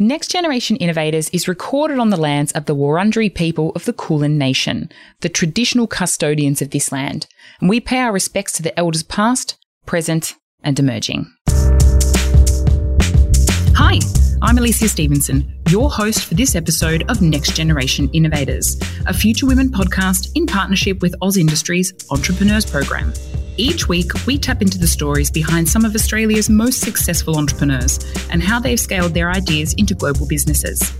Next Generation Innovators is recorded on the lands of the Wurundjeri people of the Kulin Nation, the traditional custodians of this land, and we pay our respects to the elders past, present, and emerging. Hi, I'm Alicia Stevenson, your host for this episode of Next Generation Innovators, a Future Women podcast in partnership with AusIndustry's Entrepreneurs Program. Each week, we tap into the stories behind some of Australia's most successful entrepreneurs and how they've scaled their ideas into global businesses.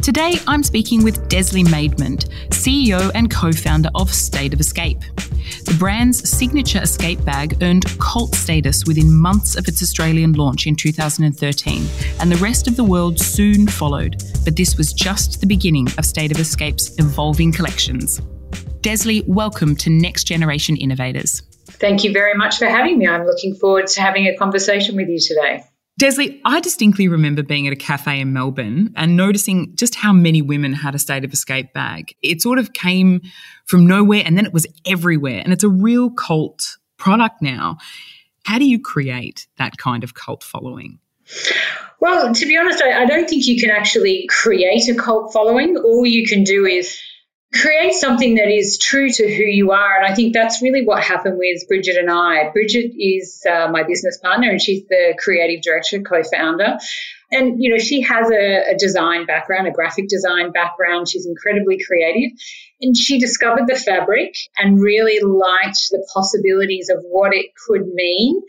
Today, I'm speaking with Desley Maidment, CEO and co founder of State of Escape. The brand's signature escape bag earned cult status within months of its Australian launch in 2013, and the rest of the world soon followed. But this was just the beginning of State of Escape's evolving collections. Desley, welcome to Next Generation Innovators. Thank you very much for having me. I'm looking forward to having a conversation with you today. Desley, I distinctly remember being at a cafe in Melbourne and noticing just how many women had a state of escape bag. It sort of came from nowhere and then it was everywhere. And it's a real cult product now. How do you create that kind of cult following? Well, to be honest, I, I don't think you can actually create a cult following. All you can do is create something that is true to who you are. And I think that's really what happened with Bridget and I. Bridget is uh, my business partner and she's the creative director, co founder. And, you know, she has a, a, design background, a graphic design background. She's incredibly creative. And she discovered the fabric and really liked the possibilities of what it could mean.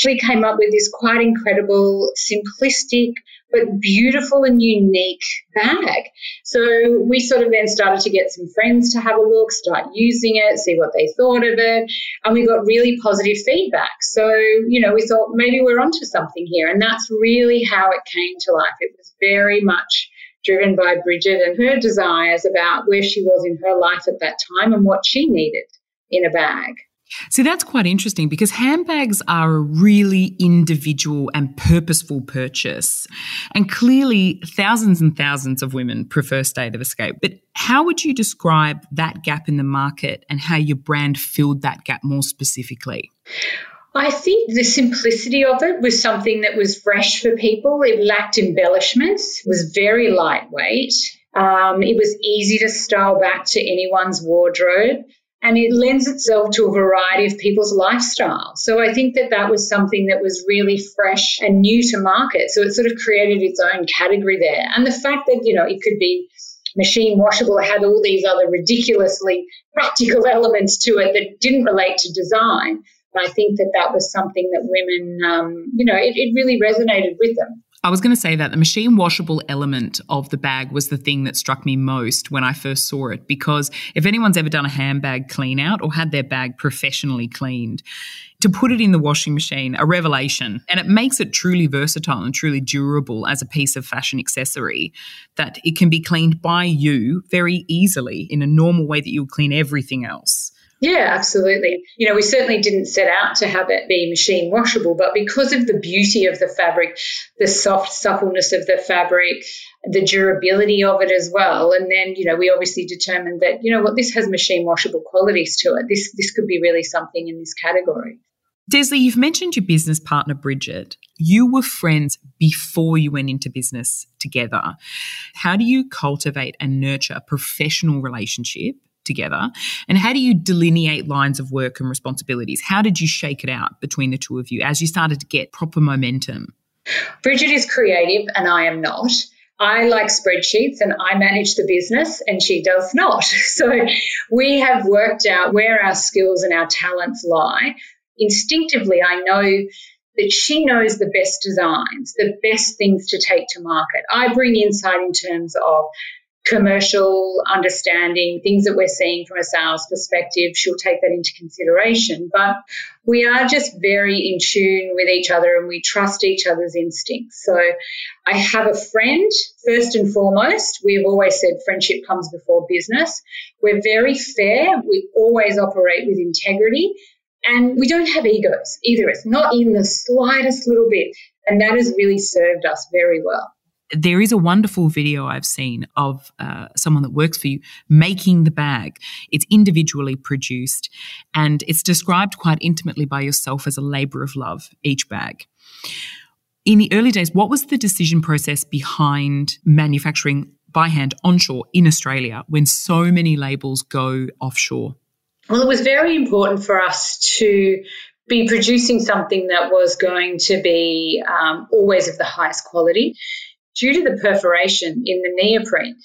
She came up with this quite incredible, simplistic, but beautiful and unique bag. So we sort of then started to get some friends to have a look, start using it, see what they thought of it. And we got really positive feedback. So, you know, we thought maybe we're onto something here. And that's really how it came to life. It was very much driven by Bridget and her desires about where she was in her life at that time and what she needed in a bag. See, that's quite interesting because handbags are a really individual and purposeful purchase. And clearly, thousands and thousands of women prefer State of Escape. But how would you describe that gap in the market and how your brand filled that gap more specifically? I think the simplicity of it was something that was fresh for people. It lacked embellishments, was very lightweight. Um, it was easy to style back to anyone's wardrobe and it lends itself to a variety of people's lifestyles. So I think that that was something that was really fresh and new to market. So it sort of created its own category there. And the fact that, you know, it could be machine washable, had all these other ridiculously practical elements to it that didn't relate to design. But I think that that was something that women, um, you know, it, it really resonated with them. I was going to say that the machine washable element of the bag was the thing that struck me most when I first saw it. Because if anyone's ever done a handbag clean out or had their bag professionally cleaned, to put it in the washing machine, a revelation. And it makes it truly versatile and truly durable as a piece of fashion accessory that it can be cleaned by you very easily in a normal way that you would clean everything else. Yeah, absolutely. You know, we certainly didn't set out to have it be machine washable, but because of the beauty of the fabric, the soft suppleness of the fabric, the durability of it as well, and then you know we obviously determined that you know what this has machine washable qualities to it. This this could be really something in this category. Desley, you've mentioned your business partner, Bridget. You were friends before you went into business together. How do you cultivate and nurture a professional relationship together? And how do you delineate lines of work and responsibilities? How did you shake it out between the two of you as you started to get proper momentum? Bridget is creative and I am not. I like spreadsheets and I manage the business and she does not. So we have worked out where our skills and our talents lie. Instinctively, I know that she knows the best designs, the best things to take to market. I bring insight in terms of commercial understanding, things that we're seeing from a sales perspective, she'll take that into consideration. But we are just very in tune with each other and we trust each other's instincts. So I have a friend, first and foremost. We've always said friendship comes before business. We're very fair. We always operate with integrity. And we don't have egos either. It's not in the slightest little bit. And that has really served us very well there is a wonderful video I've seen of uh, someone that works for you making the bag. It's individually produced and it's described quite intimately by yourself as a labor of love, each bag. In the early days, what was the decision process behind manufacturing by hand onshore in Australia when so many labels go offshore? Well, it was very important for us to be producing something that was going to be um, always of the highest quality. Due to the perforation in the neoprene,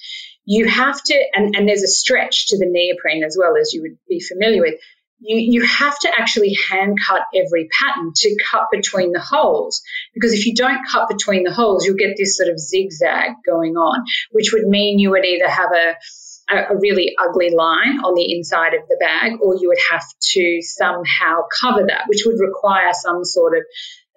you have to, and, and there's a stretch to the neoprene as well as you would be familiar with. You, you have to actually hand cut every pattern to cut between the holes because if you don't cut between the holes, you'll get this sort of zigzag going on, which would mean you would either have a a, really ugly line on the inside of the bag, or you would have to somehow cover that, which would require some sort of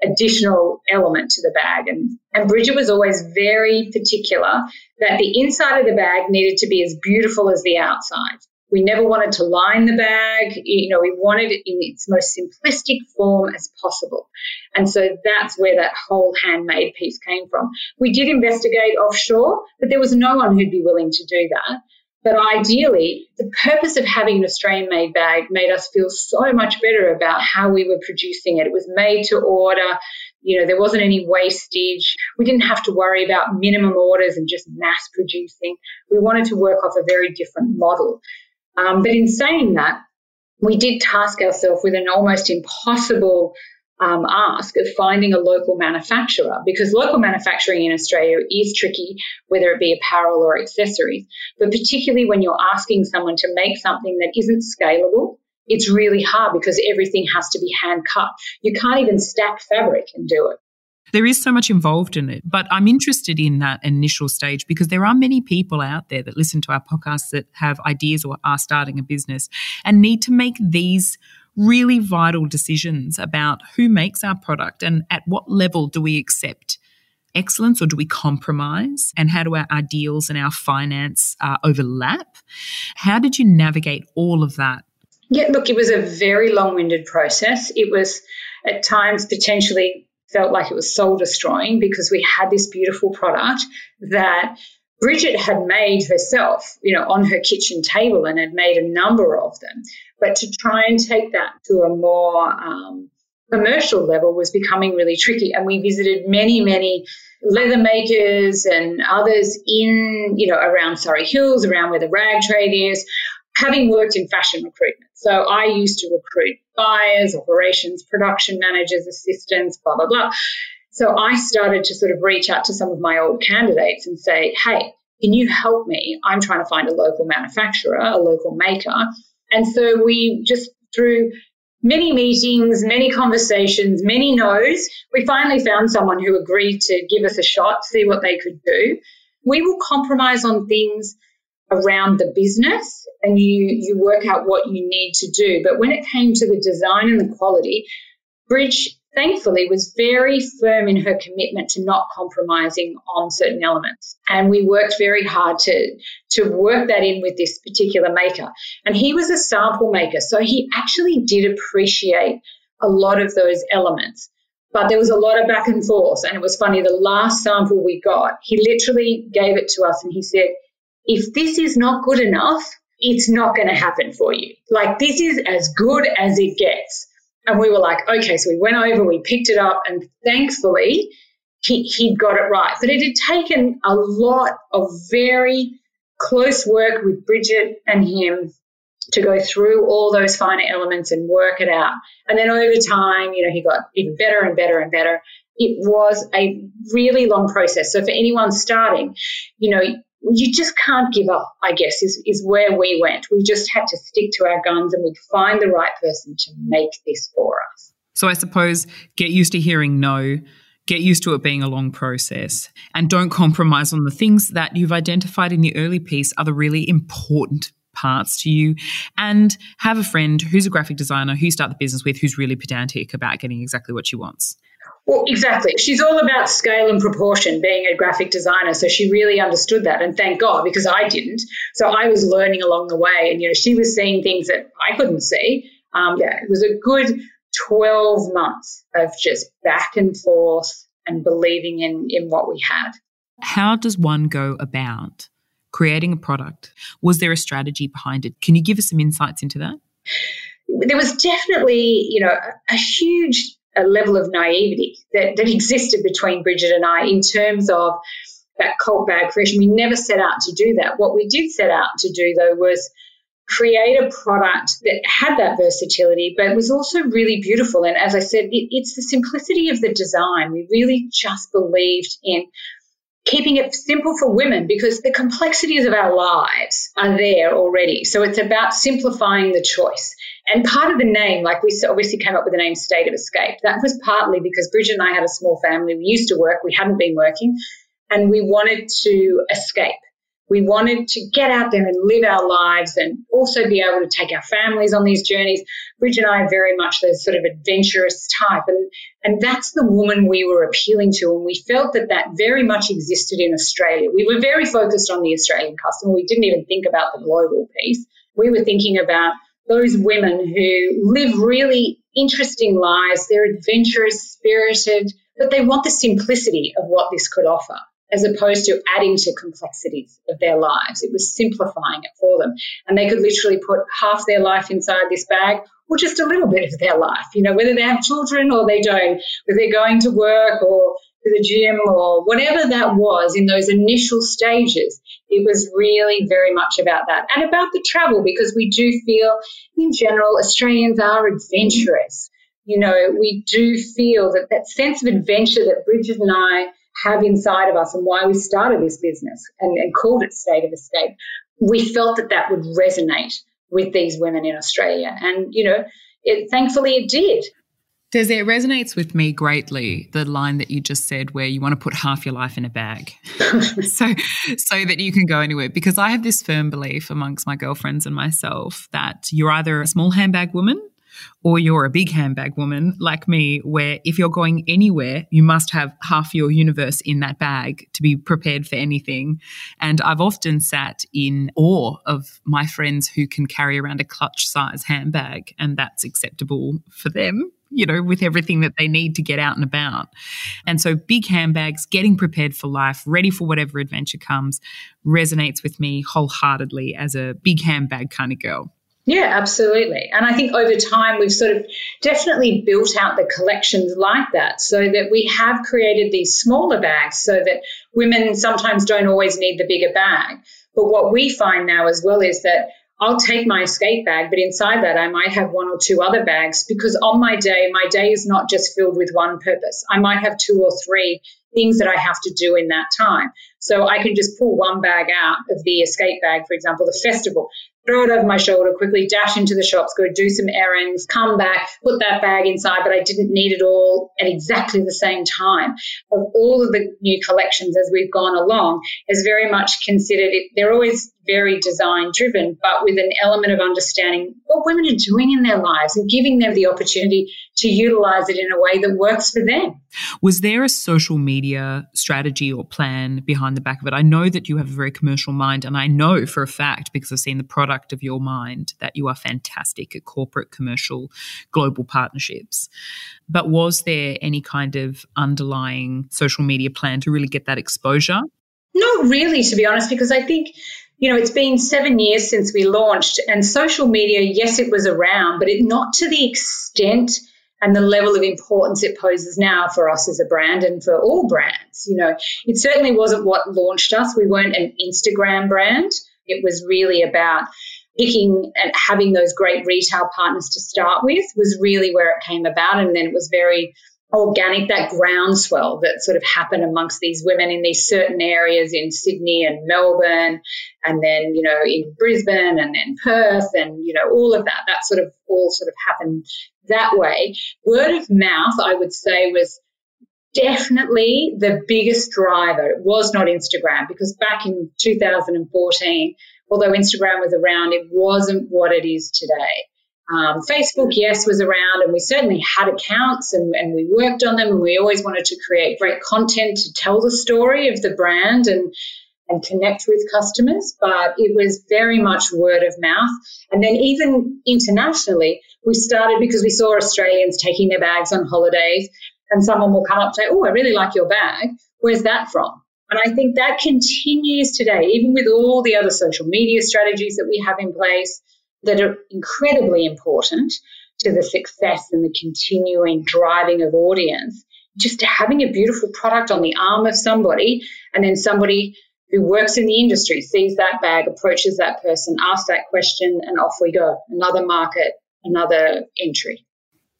additional element to the bag. And, and Bridget was always very particular that the inside of the bag needed to be as beautiful as the outside. We never wanted to line the bag. You know, we wanted it in its most simplistic form as possible. And so that's where that whole handmade piece came from. We did investigate offshore, but there was no one who'd be willing to do that. But ideally, the purpose of having an Australian made bag made us feel so much better about how we were producing it. It was made to order. You know, there wasn't any wastage. We didn't have to worry about minimum orders and just mass producing. We wanted to work off a very different model. Um, but in saying that, we did task ourselves with an almost impossible um, ask of finding a local manufacturer because local manufacturing in Australia is tricky, whether it be apparel or accessories. But particularly when you're asking someone to make something that isn't scalable, it's really hard because everything has to be hand cut. You can't even stack fabric and do it. There is so much involved in it, but I'm interested in that initial stage because there are many people out there that listen to our podcast that have ideas or are starting a business and need to make these really vital decisions about who makes our product and at what level do we accept excellence or do we compromise? And how do our ideals and our finance uh, overlap? How did you navigate all of that? Yeah, look, it was a very long winded process. It was at times potentially felt like it was soul destroying because we had this beautiful product that Bridget had made herself, you know, on her kitchen table and had made a number of them. But to try and take that to a more um, commercial level was becoming really tricky. And we visited many, many leather makers and others in, you know, around Surry Hills, around where the rag trade is, having worked in fashion recruitment. So I used to recruit buyers, operations, production managers, assistants, blah, blah, blah. So I started to sort of reach out to some of my old candidates and say, hey, can you help me? I'm trying to find a local manufacturer, a local maker. And so we just through many meetings, many conversations, many no's, we finally found someone who agreed to give us a shot, see what they could do. We will compromise on things around the business and you you work out what you need to do. But when it came to the design and the quality, Bridge thankfully was very firm in her commitment to not compromising on certain elements. And we worked very hard to, to work that in with this particular maker. And he was a sample maker, so he actually did appreciate a lot of those elements. But there was a lot of back and forth. And it was funny, the last sample we got, he literally gave it to us and he said, if this is not good enough, it's not going to happen for you. Like, this is as good as it gets. And we were like, okay, so we went over, we picked it up, and thankfully he, he'd got it right. But it had taken a lot of very close work with Bridget and him to go through all those finer elements and work it out. And then over time, you know, he got even better and better and better. It was a really long process. So for anyone starting, you know, you just can't give up, I guess, is, is where we went. We just had to stick to our guns and we'd find the right person to make this for us. So I suppose get used to hearing no, get used to it being a long process, and don't compromise on the things that you've identified in the early piece are the really important parts to you and have a friend who's a graphic designer who you start the business with who's really pedantic about getting exactly what she wants. Well, exactly. She's all about scale and proportion, being a graphic designer. So she really understood that. And thank God, because I didn't. So I was learning along the way. And, you know, she was seeing things that I couldn't see. Um, yeah, it was a good 12 months of just back and forth and believing in, in what we had. How does one go about creating a product? Was there a strategy behind it? Can you give us some insights into that? There was definitely, you know, a huge a level of naivety that, that existed between Bridget and I in terms of that cult bag creation. We never set out to do that. What we did set out to do, though, was create a product that had that versatility, but was also really beautiful. And as I said, it, it's the simplicity of the design. We really just believed in keeping it simple for women because the complexities of our lives are there already. So it's about simplifying the choice. And part of the name, like we obviously came up with the name State of Escape, that was partly because Bridget and I had a small family. We used to work, we hadn't been working, and we wanted to escape. We wanted to get out there and live our lives and also be able to take our families on these journeys. Bridget and I are very much the sort of adventurous type. And, and that's the woman we were appealing to. And we felt that that very much existed in Australia. We were very focused on the Australian customer. We didn't even think about the global piece. We were thinking about those women who live really interesting lives. They're adventurous, spirited, but they want the simplicity of what this could offer as opposed to adding to complexities of their lives. It was simplifying it for them. And they could literally put half their life inside this bag or just a little bit of their life, you know, whether they have children or they don't, whether they're going to work or to the gym or whatever that was in those initial stages. It was really very much about that and about the travel because we do feel in general Australians are adventurous. You know, we do feel that that sense of adventure that Bridget and I have inside of us and why we started this business and, and called it State of Escape, we felt that that would resonate with these women in Australia. And, you know, it, thankfully it did. Does it resonates with me greatly the line that you just said where you want to put half your life in a bag so so that you can go anywhere because I have this firm belief amongst my girlfriends and myself that you're either a small handbag woman or you're a big handbag woman like me, where if you're going anywhere, you must have half your universe in that bag to be prepared for anything. And I've often sat in awe of my friends who can carry around a clutch size handbag, and that's acceptable for them you know, with everything that they need to get out and about. And so big handbags, getting prepared for life, ready for whatever adventure comes, resonates with me wholeheartedly as a big handbag kind of girl. Yeah, absolutely. And I think over time we've sort of definitely built out the collections like that so that we have created these smaller bags so that women sometimes don't always need the bigger bag. But what we find now as well is that I'll take my escape bag, but inside that I might have one or two other bags because on my day, my day is not just filled with one purpose. I might have two or three things that I have to do in that time. So I can just pull one bag out of the escape bag, for example, the festival throw it over my shoulder, quickly dash into the shops, go do some errands, come back, put that bag inside, but I didn't need it all at exactly the same time. Of all of the new collections as we've gone along, is very much considered, it, they're always very design driven, but with an element of understanding what women are doing in their lives and giving them the opportunity to utilize it in a way that works for them. Was there a social media strategy or plan behind the back of it? I know that you have a very commercial mind, and I know for a fact, because I've seen the product of your mind, that you are fantastic at corporate, commercial, global partnerships. But was there any kind of underlying social media plan to really get that exposure? Not really, to be honest, because I think you know, it's been seven years since we launched, and social media, yes, it was around, but it not to the extent and the level of importance it poses now for us as a brand and for all brands. You know, it certainly wasn't what launched us. We weren't an Instagram brand. It was really about picking and having those great retail partners to start with was really where it came about. And then it was very organic, that groundswell that sort of happened amongst these women in these certain areas in Sydney and Melbourne, and then, you know, in Brisbane and then Perth and, you know, all of that, that sort of all sort of happened that way. Word of mouth, I would say, was definitely the biggest driver. It was not Instagram because back in 2014, although Instagram was around, it wasn't what it is today. Um, Facebook, yes, was around, and we certainly had accounts and, and we worked on them, and we always wanted to create great content to tell the story of the brand and and connect with customers. But it was very much word of mouth, and then even internationally, we started because we saw Australians taking their bags on holidays, and someone will come up and say, "Oh, I really like your bag. Where's that from?" And I think that continues today, even with all the other social media strategies that we have in place that are incredibly important to the success and the continuing driving of audience. Just having a beautiful product on the arm of somebody and then somebody who works in the industry sees that bag, approaches that person, asks that question, and off we go. Another market, another entry.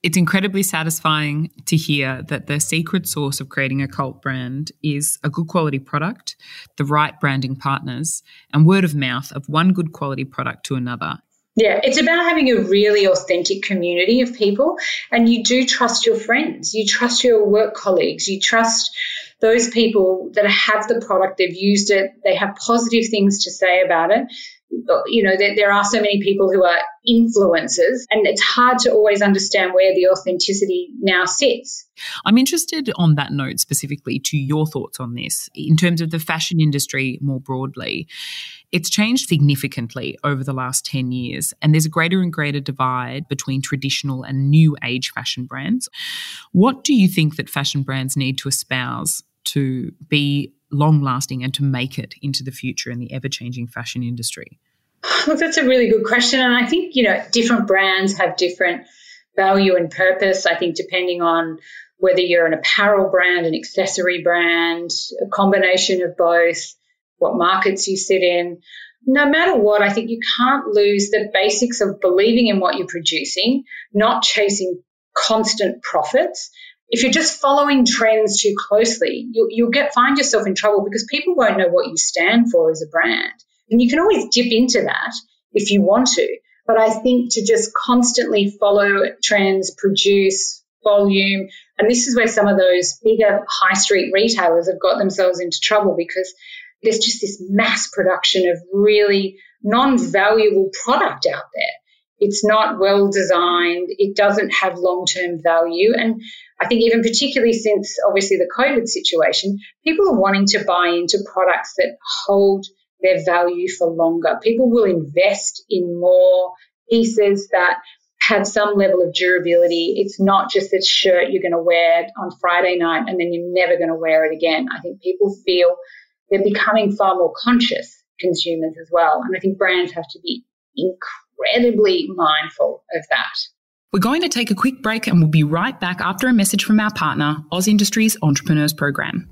It's incredibly satisfying to hear that the secret source of creating a cult brand is a good quality product, the right branding partners, and word of mouth of one good quality product to another. Yeah, it's about having a really authentic community of people, and you do trust your friends, you trust your work colleagues, you trust those people that have the product, they've used it, they have positive things to say about it. You know, there, there are so many people who are influencers, and it's hard to always understand where the authenticity now sits. I'm interested on that note specifically to your thoughts on this in terms of the fashion industry more broadly. It's changed significantly over the last 10 years, and there's a greater and greater divide between traditional and new age fashion brands. What do you think that fashion brands need to espouse to be long lasting and to make it into the future in the ever changing fashion industry? Look, that's a really good question. And I think, you know, different brands have different value and purpose. I think depending on whether you're an apparel brand, an accessory brand, a combination of both, what markets you sit in. No matter what, I think you can't lose the basics of believing in what you're producing, not chasing constant profits, if you're just following trends too closely, you'll, you'll get find yourself in trouble because people won't know what you stand for as a brand. And you can always dip into that if you want to. But I think to just constantly follow trends, produce volume, and this is where some of those bigger high street retailers have got themselves into trouble because there's just this mass production of really non valuable product out there. It's not well designed. It doesn't have long term value. And I think even particularly since obviously the COVID situation, people are wanting to buy into products that hold their value for longer. People will invest in more pieces that have some level of durability. It's not just a shirt you're going to wear on Friday night and then you're never going to wear it again. I think people feel they're becoming far more conscious consumers as well. And I think brands have to be incredibly mindful of that. We're going to take a quick break and we'll be right back after a message from our partner, AusIndustry's Entrepreneurs Program.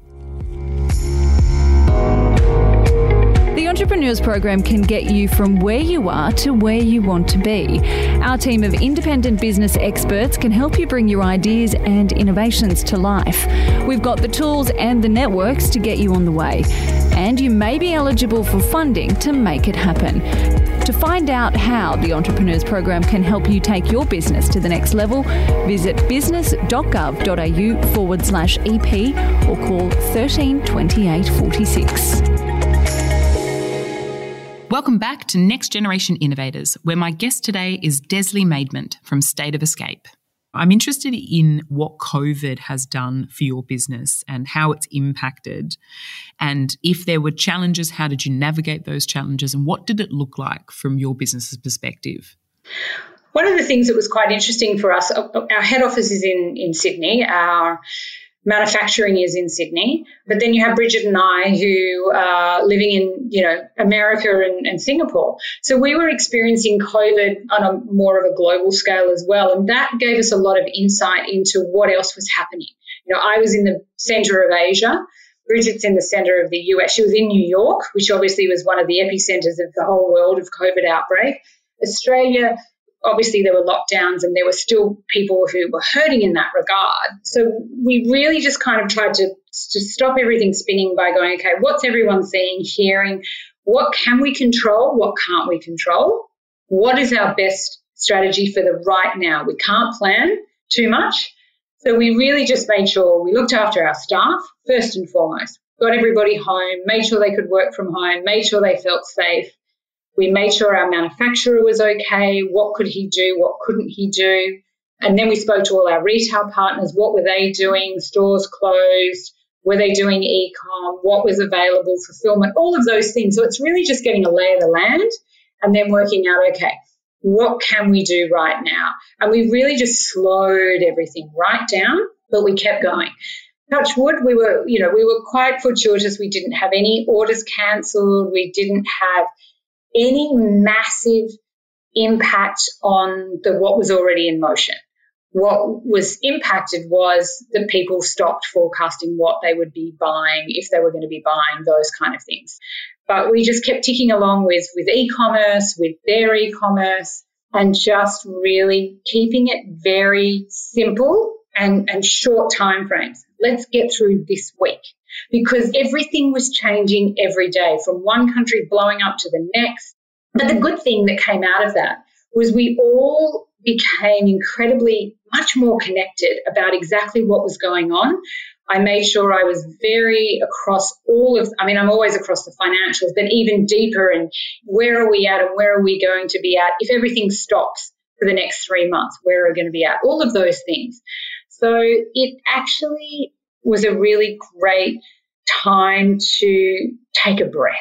Entrepreneurs Program can get you from where you are to where you want to be. Our team of independent business experts can help you bring your ideas and innovations to life. We've got the tools and the networks to get you on the way. And you may be eligible for funding to make it happen. To find out how the Entrepreneurs Program can help you take your business to the next level, visit business.gov.au forward slash EP or call 13 28 46. Welcome back to Next Generation Innovators, where my guest today is Desley Maidment from State of Escape. I'm interested in what COVID has done for your business and how it's impacted. And if there were challenges, how did you navigate those challenges? And what did it look like from your business's perspective? One of the things that was quite interesting for us, our head office is in, in Sydney. Our manufacturing is in Sydney. But then you have Bridget and I who are living in, you know, America and, and, Singapore. So we were experiencing COVID on a more of a global scale as well. And that gave us a lot of insight into what else was happening. You know, I was in the center of Asia. Bridget's in the center of the US. She was in New York, which obviously was one of the epicenters of the whole world of COVID outbreak. Australia obviously there were lockdowns and there were still people who were hurting in that regard. So we really just kind of tried to, to stop everything spinning by going, okay, what's everyone seeing, hearing? What can we control? What can't we control? What is our best strategy for the right now? We can't plan too much. So we really just made sure we looked after our staff first and foremost, got everybody home, made sure they could work from home, made sure they felt safe, we made sure our manufacturer was okay. What could he do? What couldn't he do? And then we spoke to all our retail partners. What were they doing? Stores closed. Were they doing e-com? What was available? Fulfillment? All of those things. So it's really just getting a lay of the land and then working out, okay, what can we do right now? And we really just slowed everything right down, but we kept going. Touch wood, we were, you know, we were quite fortuitous. We didn't have any orders cancelled. We didn't have any massive impact on the what was already in motion. What was impacted was that people stopped forecasting what they would be buying if they were going to be buying those kind of things. But we just kept ticking along with, with e-commerce, with their e-commerce, and just really keeping it very simple and, and short time frames. Let's get through this week because everything was changing every day from one country blowing up to the next. But the good thing that came out of that was we all became incredibly much more connected about exactly what was going on. I made sure I was very across all of, I mean, I'm always across the financials, but even deeper and where are we at and where are we going to be at if everything stops for the next three months, where are we going to be at? All of those things. So it actually was a really great time to take a breath.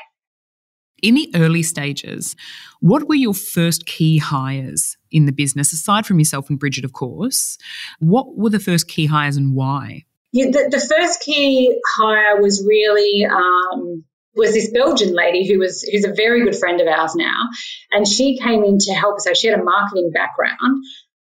In the early stages, what were your first key hires in the business, aside from yourself and Bridget, of course? What were the first key hires and why? Yeah, the, the first key hire was really um, was this Belgian lady who was who's a very good friend of ours now, and she came in to help us. So she had a marketing background,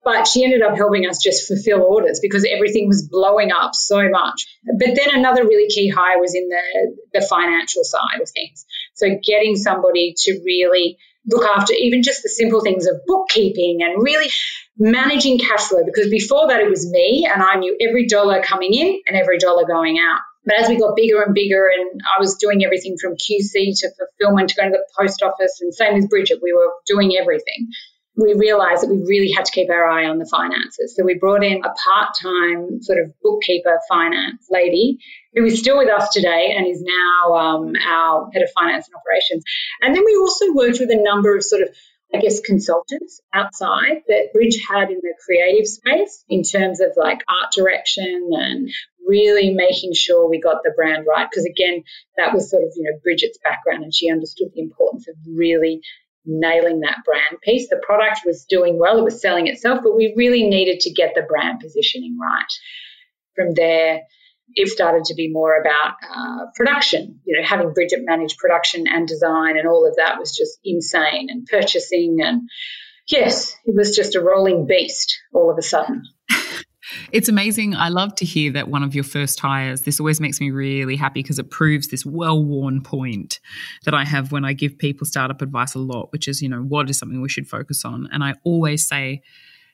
but she ended up helping us just fulfill orders because everything was blowing up so much. But then another really key hire was in the, the financial side of things. So getting somebody to really look after even just the simple things of bookkeeping and really managing cash flow because before that it was me and I knew every dollar coming in and every dollar going out. But as we got bigger and bigger, and I was doing everything from QC to fulfillment to going to the post office, and same with Bridget, we were doing everything we realized that we really had to keep our eye on the finances. So we brought in a part time sort of bookkeeper finance lady who is still with us today and is now um, our head of finance and operations. And then we also worked with a number of sort of I guess consultants outside that Bridge had in the creative space in terms of like art direction and really making sure we got the brand right. Because again, that was sort of, you know, Bridget's background and she understood the importance of really nailing that brand piece. The product was doing well, it was selling itself, but we really needed to get the brand positioning right. From there, it started to be more about uh, production. You know, having Bridget manage production and design and all of that was just insane, and purchasing and yes, it was just a rolling beast all of a sudden. It's amazing. I love to hear that one of your first hires. This always makes me really happy because it proves this well worn point that I have when I give people startup advice a lot, which is, you know, what is something we should focus on? And I always say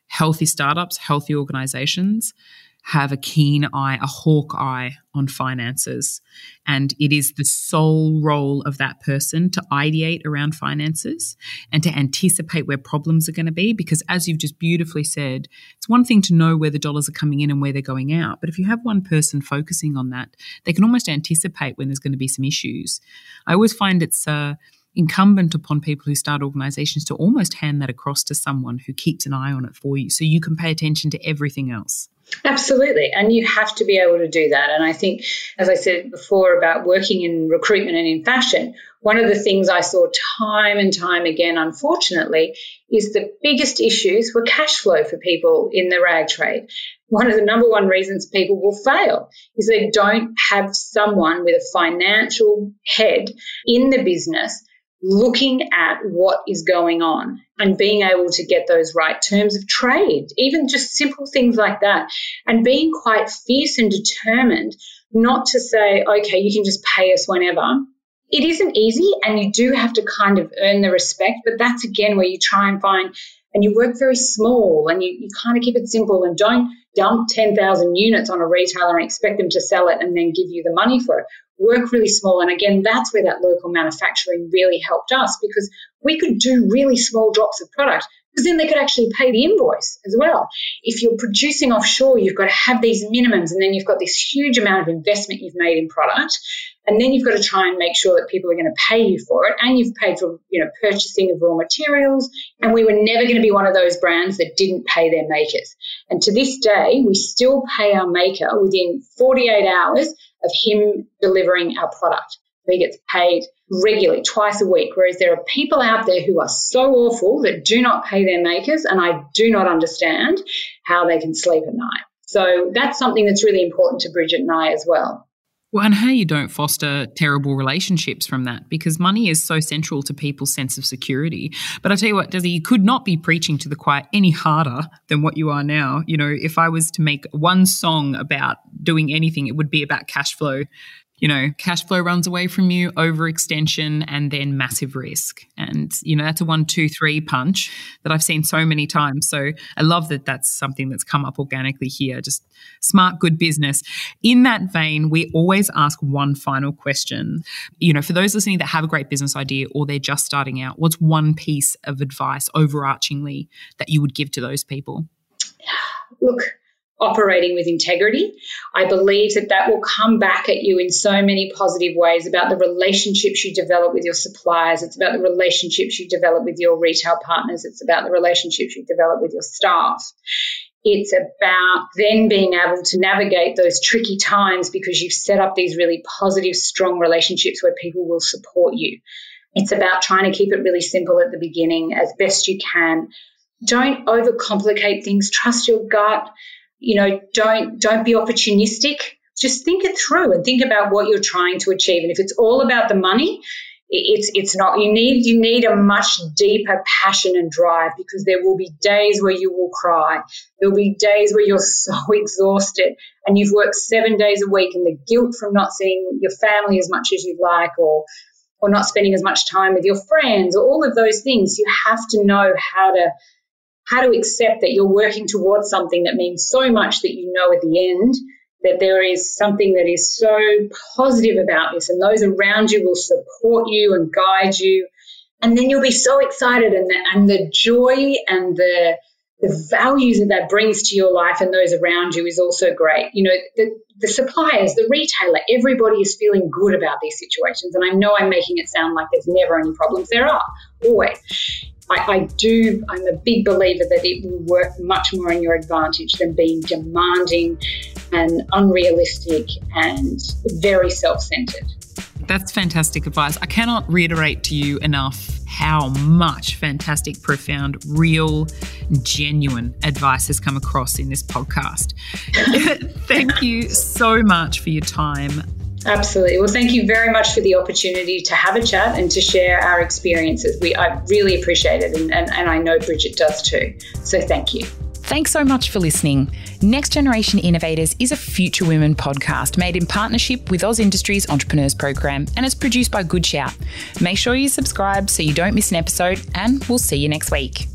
healthy startups, healthy organizations have a keen eye, a hawk eye on finances. And it is the sole role of that person to ideate around finances and to anticipate where problems are going to be. Because as you've just beautifully said, it's one thing to know where the dollars are coming in and where they're going out. But if you have one person focusing on that, they can almost anticipate when there's going to be some issues. I always find it's, uh, incumbent upon people who start organizations to almost hand that across to someone who keeps an eye on it for you so you can pay attention to everything else. Absolutely. And you have to be able to do that. And I think, as I said before about working in recruitment and in fashion, one of the things I saw time and time again, unfortunately, is the biggest issues were cash flow for people in the rag trade. One of the number one reasons people will fail is they don't have someone with a financial head in the business looking at what is going on and being able to get those right terms of trade, even just simple things like that, and being quite fierce and determined not to say, okay, you can just pay us whenever. It isn't easy, and you do have to kind of earn the respect, but that's again where you try and find and you work very small and you, you kind of keep it simple and don't dump 10,000 units on a retailer and expect them to sell it and then give you the money for it work really small. And again, that's where that local manufacturing really helped us because we could do really small drops of product because then they could actually pay the invoice as well. If you're producing offshore, you've got to have these minimums and then you've got this huge amount of investment you've made in product. And then you've got to try and make sure that people are going to pay you for it. And you've paid for, you know, purchasing of raw materials. And we were never going to be one of those brands that didn't pay their makers. And to this day, we still pay our maker within 48 hours of him delivering our product. He gets paid regularly, twice a week. Whereas there are people out there who are so awful that do not pay their makers, and I do not understand how they can sleep at night. So that's something that's really important to Bridget and I as well. Well, and how you don't foster terrible relationships from that because money is so central to people's sense of security. But I tell you what, Desi, you could not be preaching to the choir any harder than what you are now. You know, if I was to make one song about doing anything, it would be about cash flow you know, cash flow runs away from you, overextension, and then massive risk. And, you know, that's a one, two, three punch that I've seen so many times. So I love that that's something that's come up organically here. Just smart, good business. In that vein, we always ask one final question. You know, for those listening that have a great business idea or they're just starting out, what's one piece of advice overarchingly that you would give to those people? Look, operating with integrity. I believe that that will come back at you in so many positive ways about the relationships you develop with your suppliers. It's about the relationships you develop with your retail partners. It's about the relationships you develop with your staff. It's about then being able to navigate those tricky times because you've set up these really positive, strong relationships where people will support you. It's about trying to keep it really simple at the beginning as best you can. Don't overcomplicate things. Trust your gut you know, don't don't be opportunistic. Just think it through and think about what you're trying to achieve. And if it's all about the money, it's it's not. You need you need a much deeper passion and drive because there will be days where you will cry. There will be days where you're so exhausted and you've worked seven days a week, and the guilt from not seeing your family as much as you'd like, or or not spending as much time with your friends, or all of those things. You have to know how to how to accept that you're working towards something that means so much that you know at the end that there is something that is so positive about this, and those around you will support you and guide you. And then you'll be so excited, and the, and the joy and the the values that that brings to your life and those around you is also great. You know, the, the suppliers, the retailer, everybody is feeling good about these situations. And I know I'm making it sound like there's never any problems. There are always. I, I, do, I'm a big believer that it will work much more in your advantage than being demanding and unrealistic and very self centered. That's fantastic advice. I cannot reiterate to you enough how much fantastic, profound, real, genuine advice has come across in this podcast. Thank you so much for your time. Absolutely. Well, thank you very much for the opportunity to have a chat and to share our experiences. We I really appreciate it, and, and, and I know Bridget does too. So thank you. Thanks so much for listening. Next Generation Innovators is a Future Women podcast made in partnership with AusIndustry's Entrepreneurs Program and is produced by Good Shout. Make sure you subscribe so you don't miss an episode, and we'll see you next week.